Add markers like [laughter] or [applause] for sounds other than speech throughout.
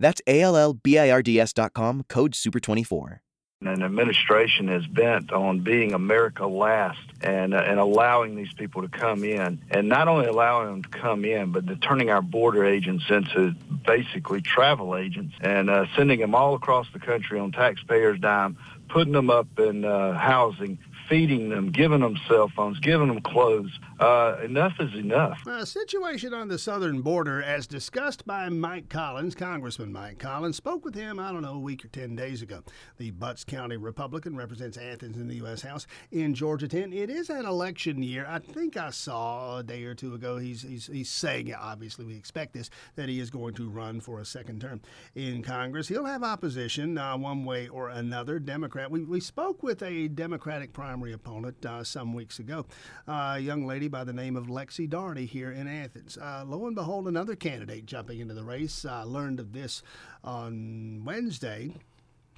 That's A-L-L-B-I-R-D-S.com, code SUPER24. An administration is bent on being America last and uh, and allowing these people to come in, and not only allowing them to come in, but turning our border agents into basically travel agents and uh, sending them all across the country on taxpayers' dime, putting them up in uh, housing feeding them, giving them cell phones, giving them clothes. Uh, enough is enough. A situation on the southern border, as discussed by Mike Collins, Congressman Mike Collins, spoke with him, I don't know, a week or 10 days ago. The Butts County Republican represents Athens in the U.S. House in Georgia 10. It is an election year. I think I saw a day or two ago he's, he's, he's saying, obviously, we expect this, that he is going to run for a second term in Congress. He'll have opposition uh, one way or another. Democrat. We, we spoke with a Democratic primary primary opponent uh, some weeks ago. Uh, a young lady by the name of Lexy Doherty here in Athens. Uh, lo and behold, another candidate jumping into the race. I learned of this on Wednesday.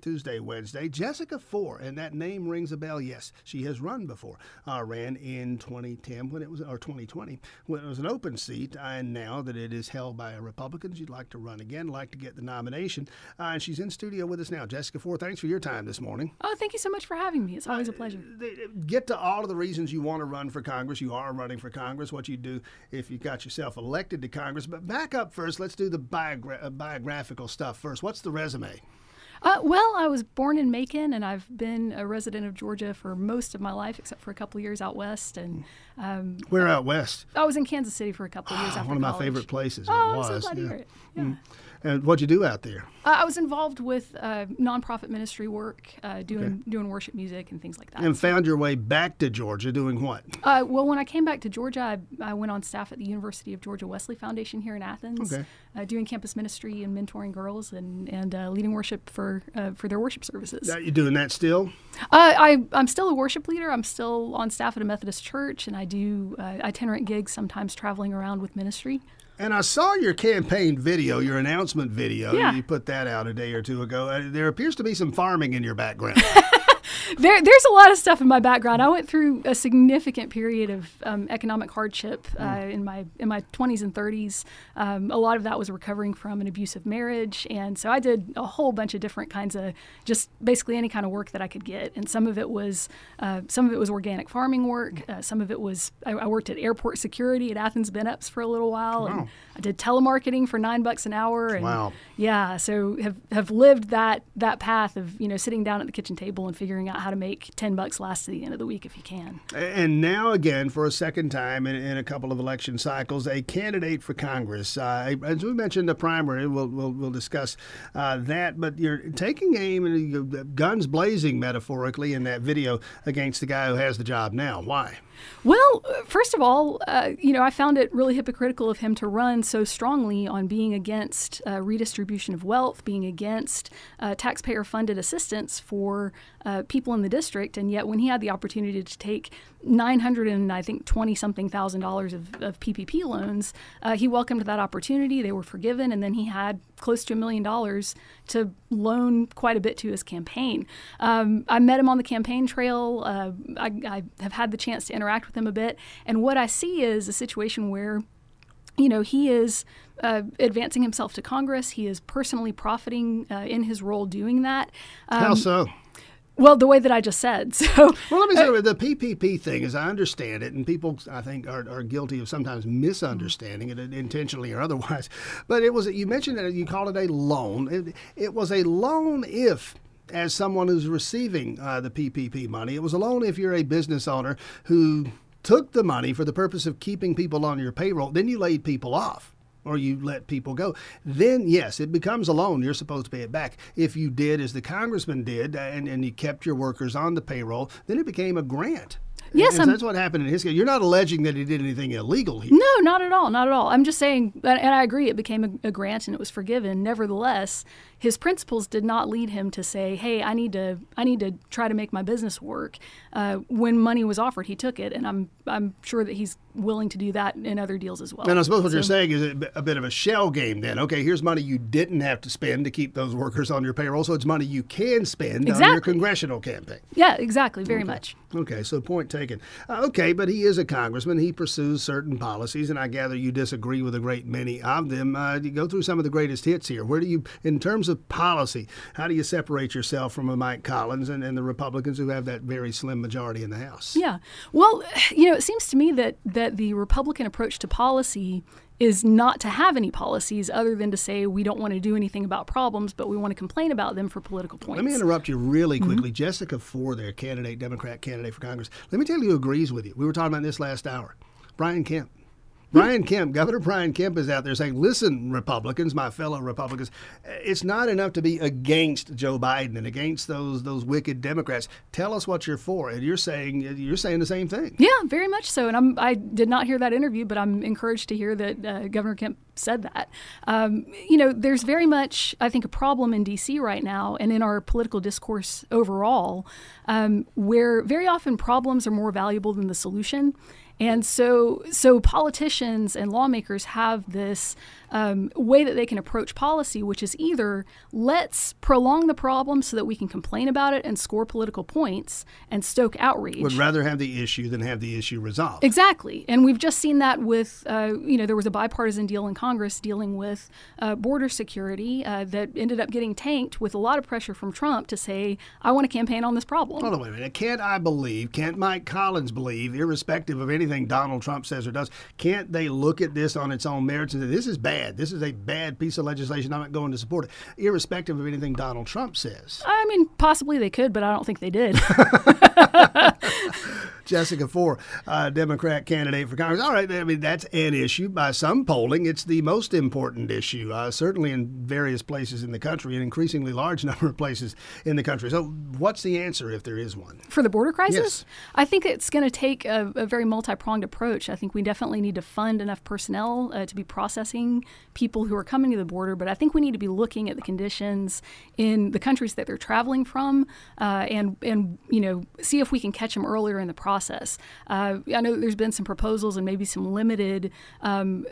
Tuesday, Wednesday. Jessica Fore, and that name rings a bell. Yes, she has run before. Uh, ran in 2010 when it was, or 2020 when it was an open seat, and now that it is held by a Republican, she'd like to run again, like to get the nomination. Uh, and she's in studio with us now. Jessica Fore, thanks for your time this morning. Oh, thank you so much for having me. It's always a pleasure. Uh, get to all of the reasons you want to run for Congress. You are running for Congress. What you do if you got yourself elected to Congress. But back up first. Let's do the biogra- uh, biographical stuff first. What's the resume? Uh, well, I was born in Macon, and I've been a resident of Georgia for most of my life, except for a couple years out west. And um, where out west? I was in Kansas City for a couple of years. Ah, one of my favorite places. Oh, was. I'm so glad yeah. to hear it. Yeah. Mm. And what'd you do out there? Uh, I was involved with uh, nonprofit ministry work, uh, doing okay. doing worship music and things like that. And found your way back to Georgia doing what? Uh, well, when I came back to Georgia, I, I, went on staff at the University of Georgia Wesley Foundation here in Athens, okay. Uh, doing campus ministry and mentoring girls and and uh, leading worship for for their worship services. Are you doing that still? I I'm still a worship leader. I'm still on staff at a Methodist church, and I do itinerant gigs, sometimes traveling around with ministry. And I saw your campaign video, your announcement video. Yeah. You put that out a day or two ago. Uh, there appears to be some farming in your background. [laughs] there, there's a lot of stuff in my background. I went through a significant period of um, economic hardship uh, mm. in my in my 20s and 30s. Um, a lot of that was recovering from an abusive marriage, and so I did a whole bunch of different kinds of just basically any kind of work that I could get. And some of it was uh, some of it was organic farming work. Uh, some of it was I, I, worked at airport security at Athens Ben Epps for a little while, wow. and I did telemarketing for nine bucks an hour. And wow. Yeah, so have have lived that that path of you know sitting down at the kitchen table and figuring out how to make 10 bucks last to the end of the week if you can. And now, again, for a second time in, in a couple of election cycles, a candidate for Congress. Uh, as we mentioned, the primary, we'll, we'll, we'll discuss uh, that, but you're taking aim, and guns blazing metaphorically, in that video against the guy who has the job now. Why? Well, first of all, uh, you know, I found it really hypocritical of him to run so strongly on being against uh, redistribution of wealth, being against uh, taxpayer funded assistance for uh, people in the district. And yet, when he had the opportunity to take 900 and I think 20 something thousand dollars of, of PPP loans, uh, he welcomed that opportunity. They were forgiven. And then he had close to a million dollars to loan quite a bit to his campaign. Um, I met him on the campaign trail. Uh, I, I have had the chance to interact with him a bit. And what I see is a situation where you know, he is uh, advancing himself to Congress. He is personally profiting uh, in his role doing that. Um, How so? Well, the way that I just said. [laughs] So, well, let me say uh, the PPP thing, as I understand it, and people I think are, are guilty of sometimes misunderstanding it intentionally or otherwise. But it was you mentioned that you called it a loan. It, it was a loan if as someone who's receiving uh, the PPP money. It was a loan if you're a business owner who took the money for the purpose of keeping people on your payroll, then you laid people off or you let people go, then yes, it becomes a loan. You're supposed to pay it back. If you did as the congressman did and, and you kept your workers on the payroll, then it became a grant. Yes, that's what happened in his case. You're not alleging that he did anything illegal here. No, not at all, not at all. I'm just saying, and I agree, it became a, a grant and it was forgiven. Nevertheless, his principles did not lead him to say, "Hey, I need to, I need to try to make my business work." Uh, when money was offered, he took it, and I'm, I'm sure that he's willing to do that in other deals as well. And I suppose what so, you're saying is a bit of a shell game. Then, okay, here's money you didn't have to spend to keep those workers on your payroll, so it's money you can spend exactly. on your congressional campaign. Yeah, exactly, very okay. much. Okay, so point taken. Uh, okay, but he is a congressman. He pursues certain policies, and I gather you disagree with a great many of them. Uh, you go through some of the greatest hits here. Where do you, in terms of policy, how do you separate yourself from a Mike Collins and, and the Republicans who have that very slim majority in the House? Yeah. Well, [sighs] you know, it seems to me that that the Republican approach to policy is not to have any policies other than to say we don't want to do anything about problems, but we want to complain about them for political points. Let me interrupt you really mm-hmm. quickly. Mm-hmm. Jessica Fore, their candidate, Democrat candidate for Congress. Let me tell you who agrees with you. We were talking about this last hour. Brian Kemp. Brian Kemp, Governor Brian Kemp is out there saying, listen, Republicans, my fellow Republicans, it's not enough to be against Joe Biden and against those those wicked Democrats. Tell us what you're for. And you're saying you're saying the same thing. Yeah, very much so. And I'm, I did not hear that interview, but I'm encouraged to hear that uh, Governor Kemp said that. Um, you know, there's very much, I think, a problem in D.C. right now and in our political discourse overall, um, where very often problems are more valuable than the solution. And so, so politicians and lawmakers have this um, way that they can approach policy, which is either let's prolong the problem so that we can complain about it and score political points and stoke outrage. Would rather have the issue than have the issue resolved. Exactly, and we've just seen that with, uh, you know, there was a bipartisan deal in Congress dealing with uh, border security uh, that ended up getting tanked with a lot of pressure from Trump to say, I want to campaign on this problem. Hold on, wait a minute. Can't I believe? Can't Mike Collins believe, irrespective of anything Donald Trump says or does, can't they look at this on its own merits and say this is bad? Bad. This is a bad piece of legislation. I'm not going to support it, irrespective of anything Donald Trump says. I mean, possibly they could, but I don't think they did. [laughs] [laughs] Jessica Fore, uh, Democrat candidate for Congress. All right, I mean, that's an issue. By some polling, it's the most important issue, uh, certainly in various places in the country, an increasingly large [laughs] number of places in the country. So, what's the answer if there is one? For the border crisis? Yes. I think it's going to take a, a very multi pronged approach. I think we definitely need to fund enough personnel uh, to be processing people who are coming to the border, but I think we need to be looking at the conditions in the countries that they're traveling from uh, and, and, you know, see if we can catch them earlier in the process. Uh, I know there's been some proposals and maybe some limited, um,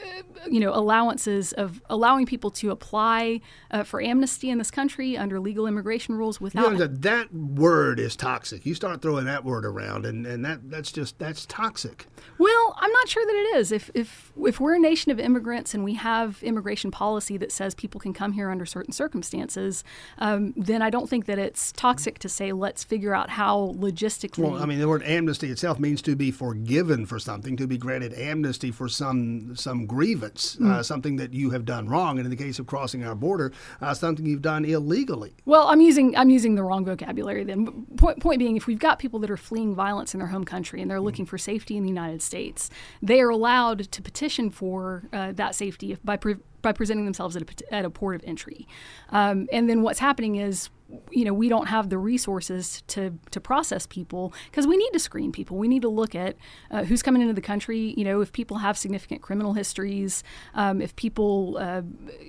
you know, allowances of allowing people to apply uh, for amnesty in this country under legal immigration rules without. You know, that word is toxic. You start throwing that word around, and, and that that's just that's toxic. Well, I'm not sure that it is. If if if we're a nation of immigrants and we have immigration policy that says people can come here under certain circumstances, um, then I don't think that it's toxic to say let's figure out how logistically. Well, I mean, the word amnesty itself means to be forgiven for something, to be granted amnesty for some some grievance, mm. uh, something that you have done wrong, and in the case of crossing our border, uh, something you've done illegally. Well, I'm using I'm using the wrong vocabulary then. Point point being, if we've got people that are fleeing violence in their home country and they're looking for safety in the United States, they are allowed to petition for uh, that safety by pre- by presenting themselves at a, at a port of entry. Um, and then what's happening is, you know, we don't have the resources to, to process people because we need to screen people. We need to look at uh, who's coming into the country. You know, if people have significant criminal histories, um, if people uh,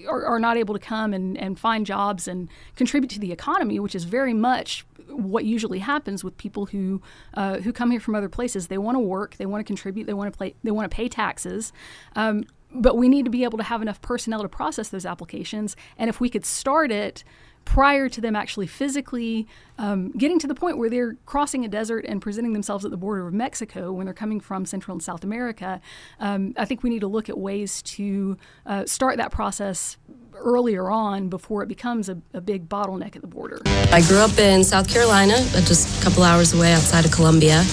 are, are not able to come and, and find jobs and contribute to the economy, which is very much what usually happens with people who uh, who come here from other places. They want to work, they want to contribute, they want to play, they want to pay taxes. Um, but we need to be able to have enough personnel to process those applications. And if we could start it prior to them actually physically um, getting to the point where they're crossing a desert and presenting themselves at the border of Mexico when they're coming from Central and South America, um, I think we need to look at ways to uh, start that process earlier on before it becomes a, a, big bottleneck at the border. I grew up in South Carolina, just a couple hours away outside of Columbia.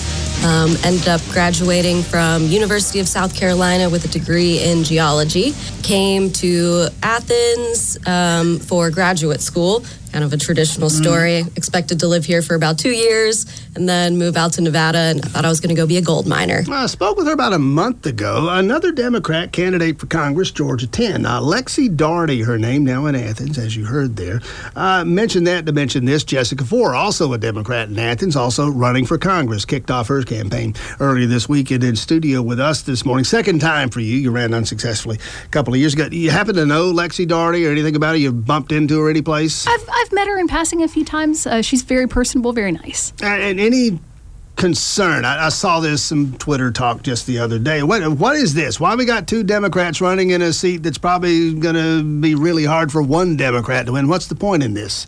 Um, ended up graduating from University of South Carolina with a degree in geology. Came to Athens um, for graduate school kind of a traditional story. Mm. Expected to live here for about two years and then move out to Nevada. And I thought I was going to go be a gold miner. I spoke with her about a month ago. Another Democrat candidate for Congress, Georgia 10, uh, Lexy Doherty, her name now in Athens, as you heard there. Uh, mentioned that to mention this. Jessica Fore, also a Democrat in Athens, also running for Congress, kicked off her campaign earlier this week and in studio with us this morning. Second time for you. You ran unsuccessfully a couple of years ago. You happen to know Lexy Doherty or anything about her? You bumped into her any place? I've, I've met her in passing a few times. Uh, she's very personable, very nice. and any concern. I, I, saw this some Twitter talk just the other day. What what is this? Why we got two Democrats running in a seat that's probably going to be really hard for one Democrat to win? What's the point in this?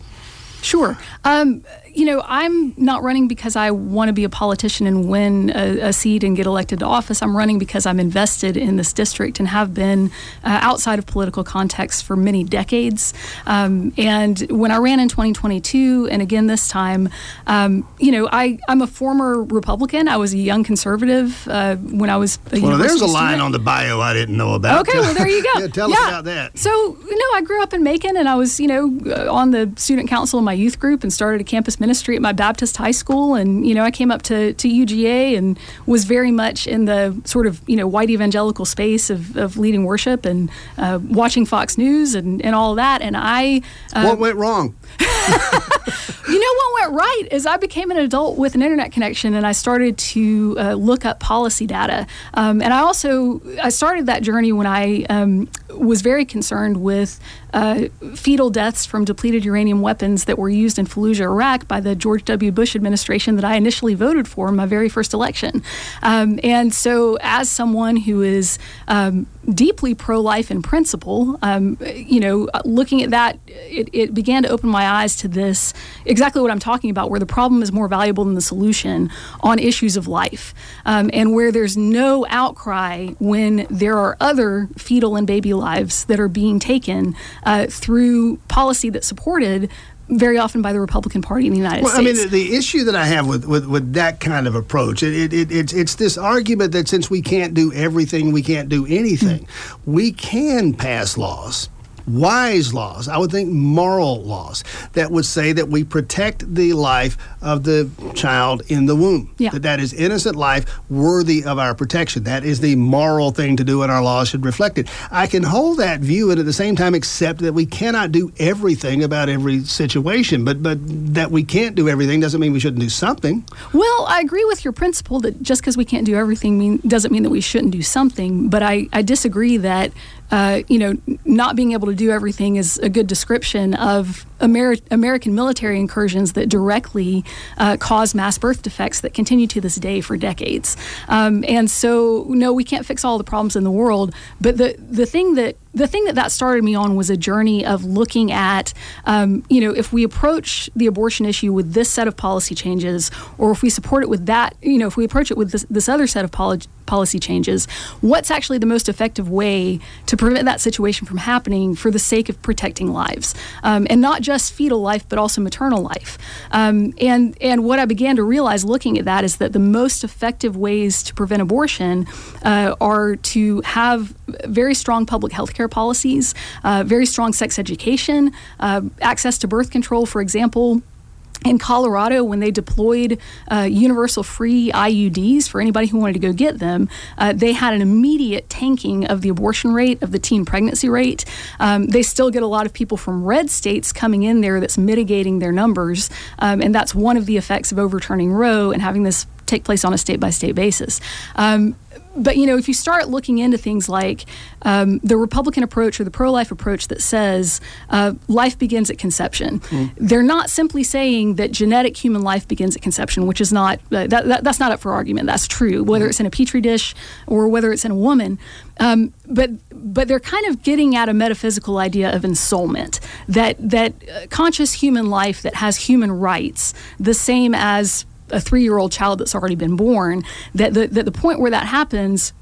Sure. Um, you know, I'm not running because I want to be a politician and win a, a, seat and get elected to office. I'm running because I'm invested in this district and have been uh, outside of political context for many decades. Um, and when I ran in 2022, and again this time, um, you know, I, I'm a former Republican. I was a young conservative uh, when I was a Well, there's a student. line on the bio I didn't know about. Okay, well, there you go. [laughs] yeah, tell yeah. us about that. So, you know, I grew up in Macon and I was, you know, uh, on the student council in my youth group and started a campus ministry at my Baptist high school. And, you know, I came up to, to UGA and was very much in the sort of, you know, white evangelical space of, of leading worship and uh, watching Fox News and, and all that. And I. Uh, what went wrong? [laughs] you know what went right is I became an adult with an internet connection and I started to uh, look up policy data. Um, and I also I started that journey when I um, was very concerned with uh, fetal deaths from depleted uranium weapons that were used in Fallujah, Iraq by the George W. Bush administration that I initially voted for in my very first election. Um, and so, as someone who is um, deeply pro-life in principle, um, you know, looking at that, it, it, began to open my eyes to this exactly what I'm talking about, where the problem is more valuable than the solution on issues of life, um, and where there's no outcry when there are other fetal and baby lives that are being taken uh, through policy that's supported very often by the Republican Party in the United well, States. I mean, the, the, issue that I have with, with, with that kind of approach, it, it, it, it's, it's this argument that since we can't do everything, we can't do anything. Mm-hmm. We can pass laws wise laws, I would think moral laws that would say that we protect the life of the child in the womb. Yeah. That that is innocent life worthy of our protection. That is the moral thing to do and our laws should reflect it. I can hold that view and at the same time accept that we cannot do everything about every situation, but but that we can't do everything doesn't mean we shouldn't do something. Well, I agree with your principle that just because we can't do everything mean, doesn't mean that we shouldn't do something, but I, I disagree that uh, you know, not being able to do everything is a good description of Amer- American military incursions that directly uh, cause mass birth defects that continue to this day for decades. Um, and so, no, we can't fix all the problems in the world. But the the thing that the thing that that started me on was a journey of looking at, um, you know, if we approach the abortion issue with this set of policy changes, or if we support it with that, you know, if we approach it with this, this other set of policy policy changes, what's actually the most effective way to prevent that situation from happening for the sake of protecting lives, um, and not just fetal life, but also maternal life. Um, and and what I began to realize looking at that is that the most effective ways to prevent abortion uh, are to have very strong public health care policies, uh, very strong sex education, uh, access to birth control, for example in Colorado, when they deployed uh, universal free IUDs for anybody who wanted to go get them, uh, they had an immediate tanking of the abortion rate, of the teen pregnancy rate. Um, they still get a lot of people from red states coming in there that's mitigating their numbers. Um, and that's one of the effects of overturning Roe and having this take place on a state by state basis. Um, but you know, if you start looking into things like um, the Republican approach or the pro-life approach that says uh, life begins at conception, mm. they're not simply saying that genetic human life begins at conception, which is not uh, that, that, that's not up for argument. That's true, whether mm. it's in a petri dish or whether it's in a woman. Um, but but they're kind of getting at a metaphysical idea of ensoulment that that uh, conscious human life that has human rights, the same as a three year old child that's already been born, that the, that the point where that happens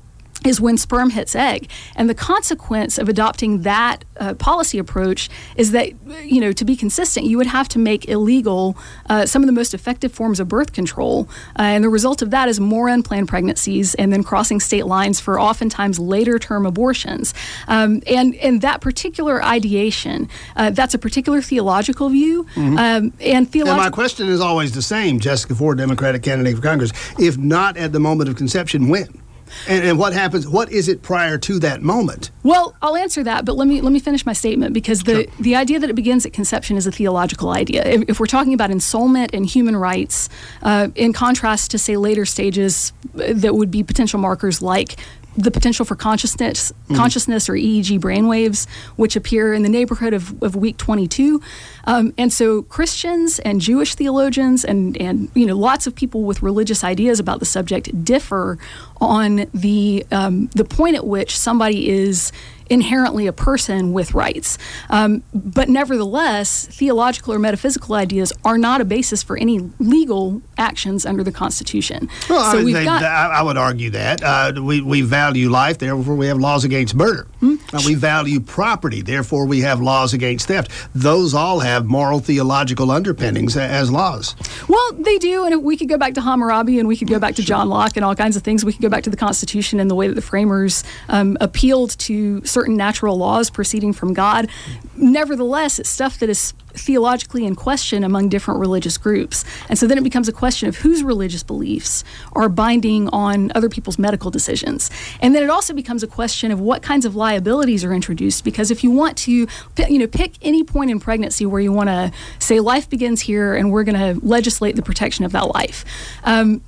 is when sperm hits egg. And the consequence of adopting that uh, policy approach is that, you know, to be consistent, you would have to make illegal uh, some of the most effective forms of birth control. Uh, and the result of that is more unplanned pregnancies and then crossing state lines for oftentimes later term abortions. Um, and, and that particular ideation, uh, that's a particular theological view. Mm-hmm. Um, and, theolog- and my question is always the same, Jessica Fore, Democratic candidate for Congress. If not at the moment of conception, when? And, and, what happens? What is it prior to that moment? Well, I'll answer that, but let me let me finish my statement because the sure. the idea that it begins at conception is a theological idea. If, if we're talking about ensoulment and human rights, uh, in contrast to say later stages that would be potential markers like the potential for consciousness, mm-hmm. consciousness or EEG brainwaves, which appear in the neighborhood of, of week 22. Um, and so Christians and Jewish theologians and, and you know lots of people with religious ideas about the subject differ on the um, the point at which somebody is inherently a person with rights. Um, but nevertheless, theological or metaphysical ideas are not a basis for any legal actions under the Constitution. Well, so I, we've they, got, I would argue that. Uh, we, we value life, therefore we have laws against murder. Hmm? Uh, we value property, therefore we have laws against theft. Those all have moral theological underpinnings as laws. Well, they do, and we could go back to Hammurabi and we could go back to John Locke and all kinds of things. We could go back to the Constitution and the way that the framers um, appealed to certain natural laws proceeding from God. Nevertheless, it's stuff that is theologically in question among different religious groups. And so then it becomes a question of whose religious beliefs are binding on other people's medical decisions. And then it also becomes a question of what kinds of liabilities are introduced because if you want to you know pick any point in pregnancy where you want to say life begins here and we're going to legislate the protection of that life. Um,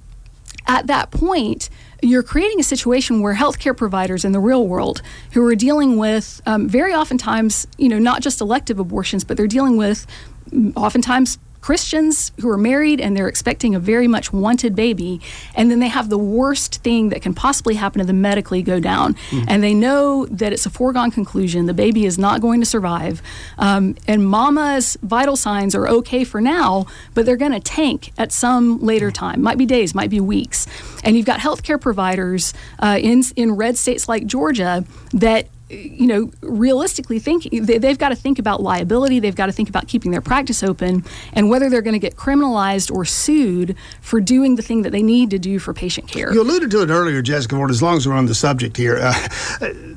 at that point, you're creating a situation where healthcare providers in the real world who are dealing with um, very oftentimes, you know, not just elective abortions, but they're dealing with mm, oftentimes Christians who are married and they're expecting a very much wanted baby, and then they have the worst thing that can possibly happen to them medically go down, mm-hmm. and they know that it's a foregone conclusion. The baby is not going to survive, um, and mama's vital signs are okay for now, but they're going to tank at some later time. Might be days, might be weeks, and you've got healthcare providers uh, in in red states like Georgia that you know, realistically thinking, they, have got to think about liability. They've got to think about keeping their practice open and whether they're going to get criminalized or sued for doing the thing that they need to do for patient care. You alluded to it earlier, Jessica Fore, as long as we're on the subject here. Uh,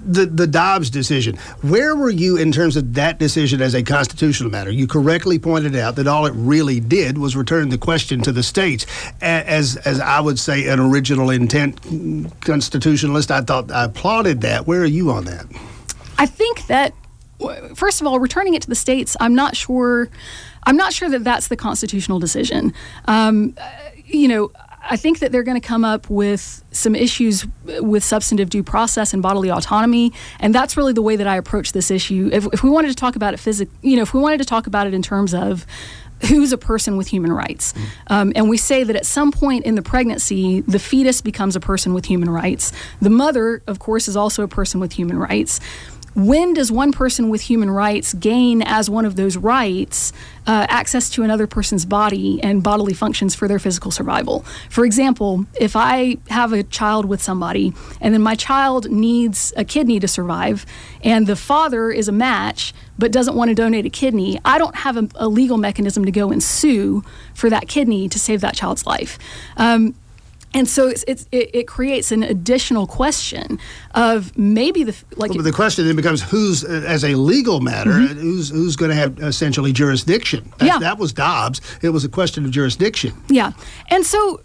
the, the Dobbs decision, where were you in terms of that decision as a constitutional matter? You correctly pointed out that all it really did was return the question to the states. As, as I would say, an original intent constitutionalist, I thought I applauded that. Where are you on that? I think that first of all, returning it to the states, I'm not sure. I'm not sure that that's the constitutional decision. Um, you know, I think that they're going to come up with some issues with substantive due process and bodily autonomy, and that's really the way that I approach this issue. If, if we wanted to talk about it physically, you know, if we wanted to talk about it in terms of who's a person with human rights. Um, and we say that at some point in the pregnancy, the fetus becomes a person with human rights. The mother, of course, is also a person with human rights when does one person with human rights gain as one of those rights uh, access to another person's body and bodily functions for their physical survival? For example if i have a child with somebody and then my child needs a kidney to survive and the father is a match but doesn't want to donate a kidney i don't have a, a legal mechanism to go and sue for that kidney to save that child's life. Um, and so it's, it's, it, it, creates an additional question of maybe the like. Well, the question then becomes who's, uh, as a legal matter, mm-hmm. who's who's going to have essentially jurisdiction. That, yeah. that was Dobbs. It was a question of jurisdiction. Yeah, and so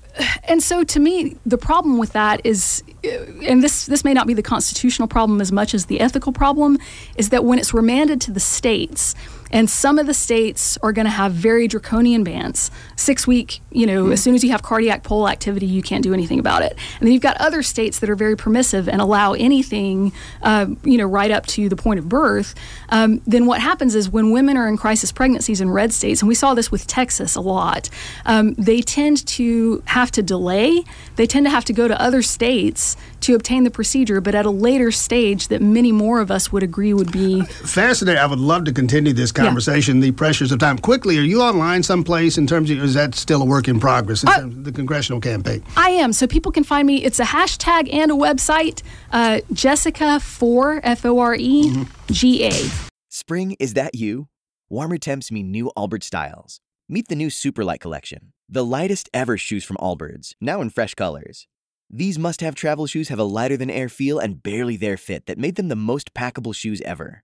and so to me, the problem with that is, uh, and this this may not be the constitutional problem as much as the ethical problem, is that when it's remanded to the states and some of the states are going to have very draconian bans. Six week, you know, mm-hmm. as soon as you have cardiac pole activity, you can't do anything about it. And then you've got other states that are very permissive and allow anything, uh, you know, right up to the point of birth. Um, then what happens is when women are in crisis pregnancies in red states, and we saw this with Texas a lot, um, they tend to have to delay. They tend to have to go to other states to obtain the procedure, but at a later stage that many more of us would agree would be fascinating. I would love to continue this conversation, yeah. the pressures of time. Quickly, are you online someplace in terms of, is that still a work in progress in uh, terms of the congressional campaign? I am. So people can find me. It's a hashtag and a website, uh, Jessica4, F O R E G A. Spring, is that you? Warmer temps mean new Allbirds styles. Meet the new Superlight collection, the lightest ever shoes from Allbirds, now in fresh colors. These must have travel shoes have a lighter than air feel and barely there fit that made them the most packable shoes ever.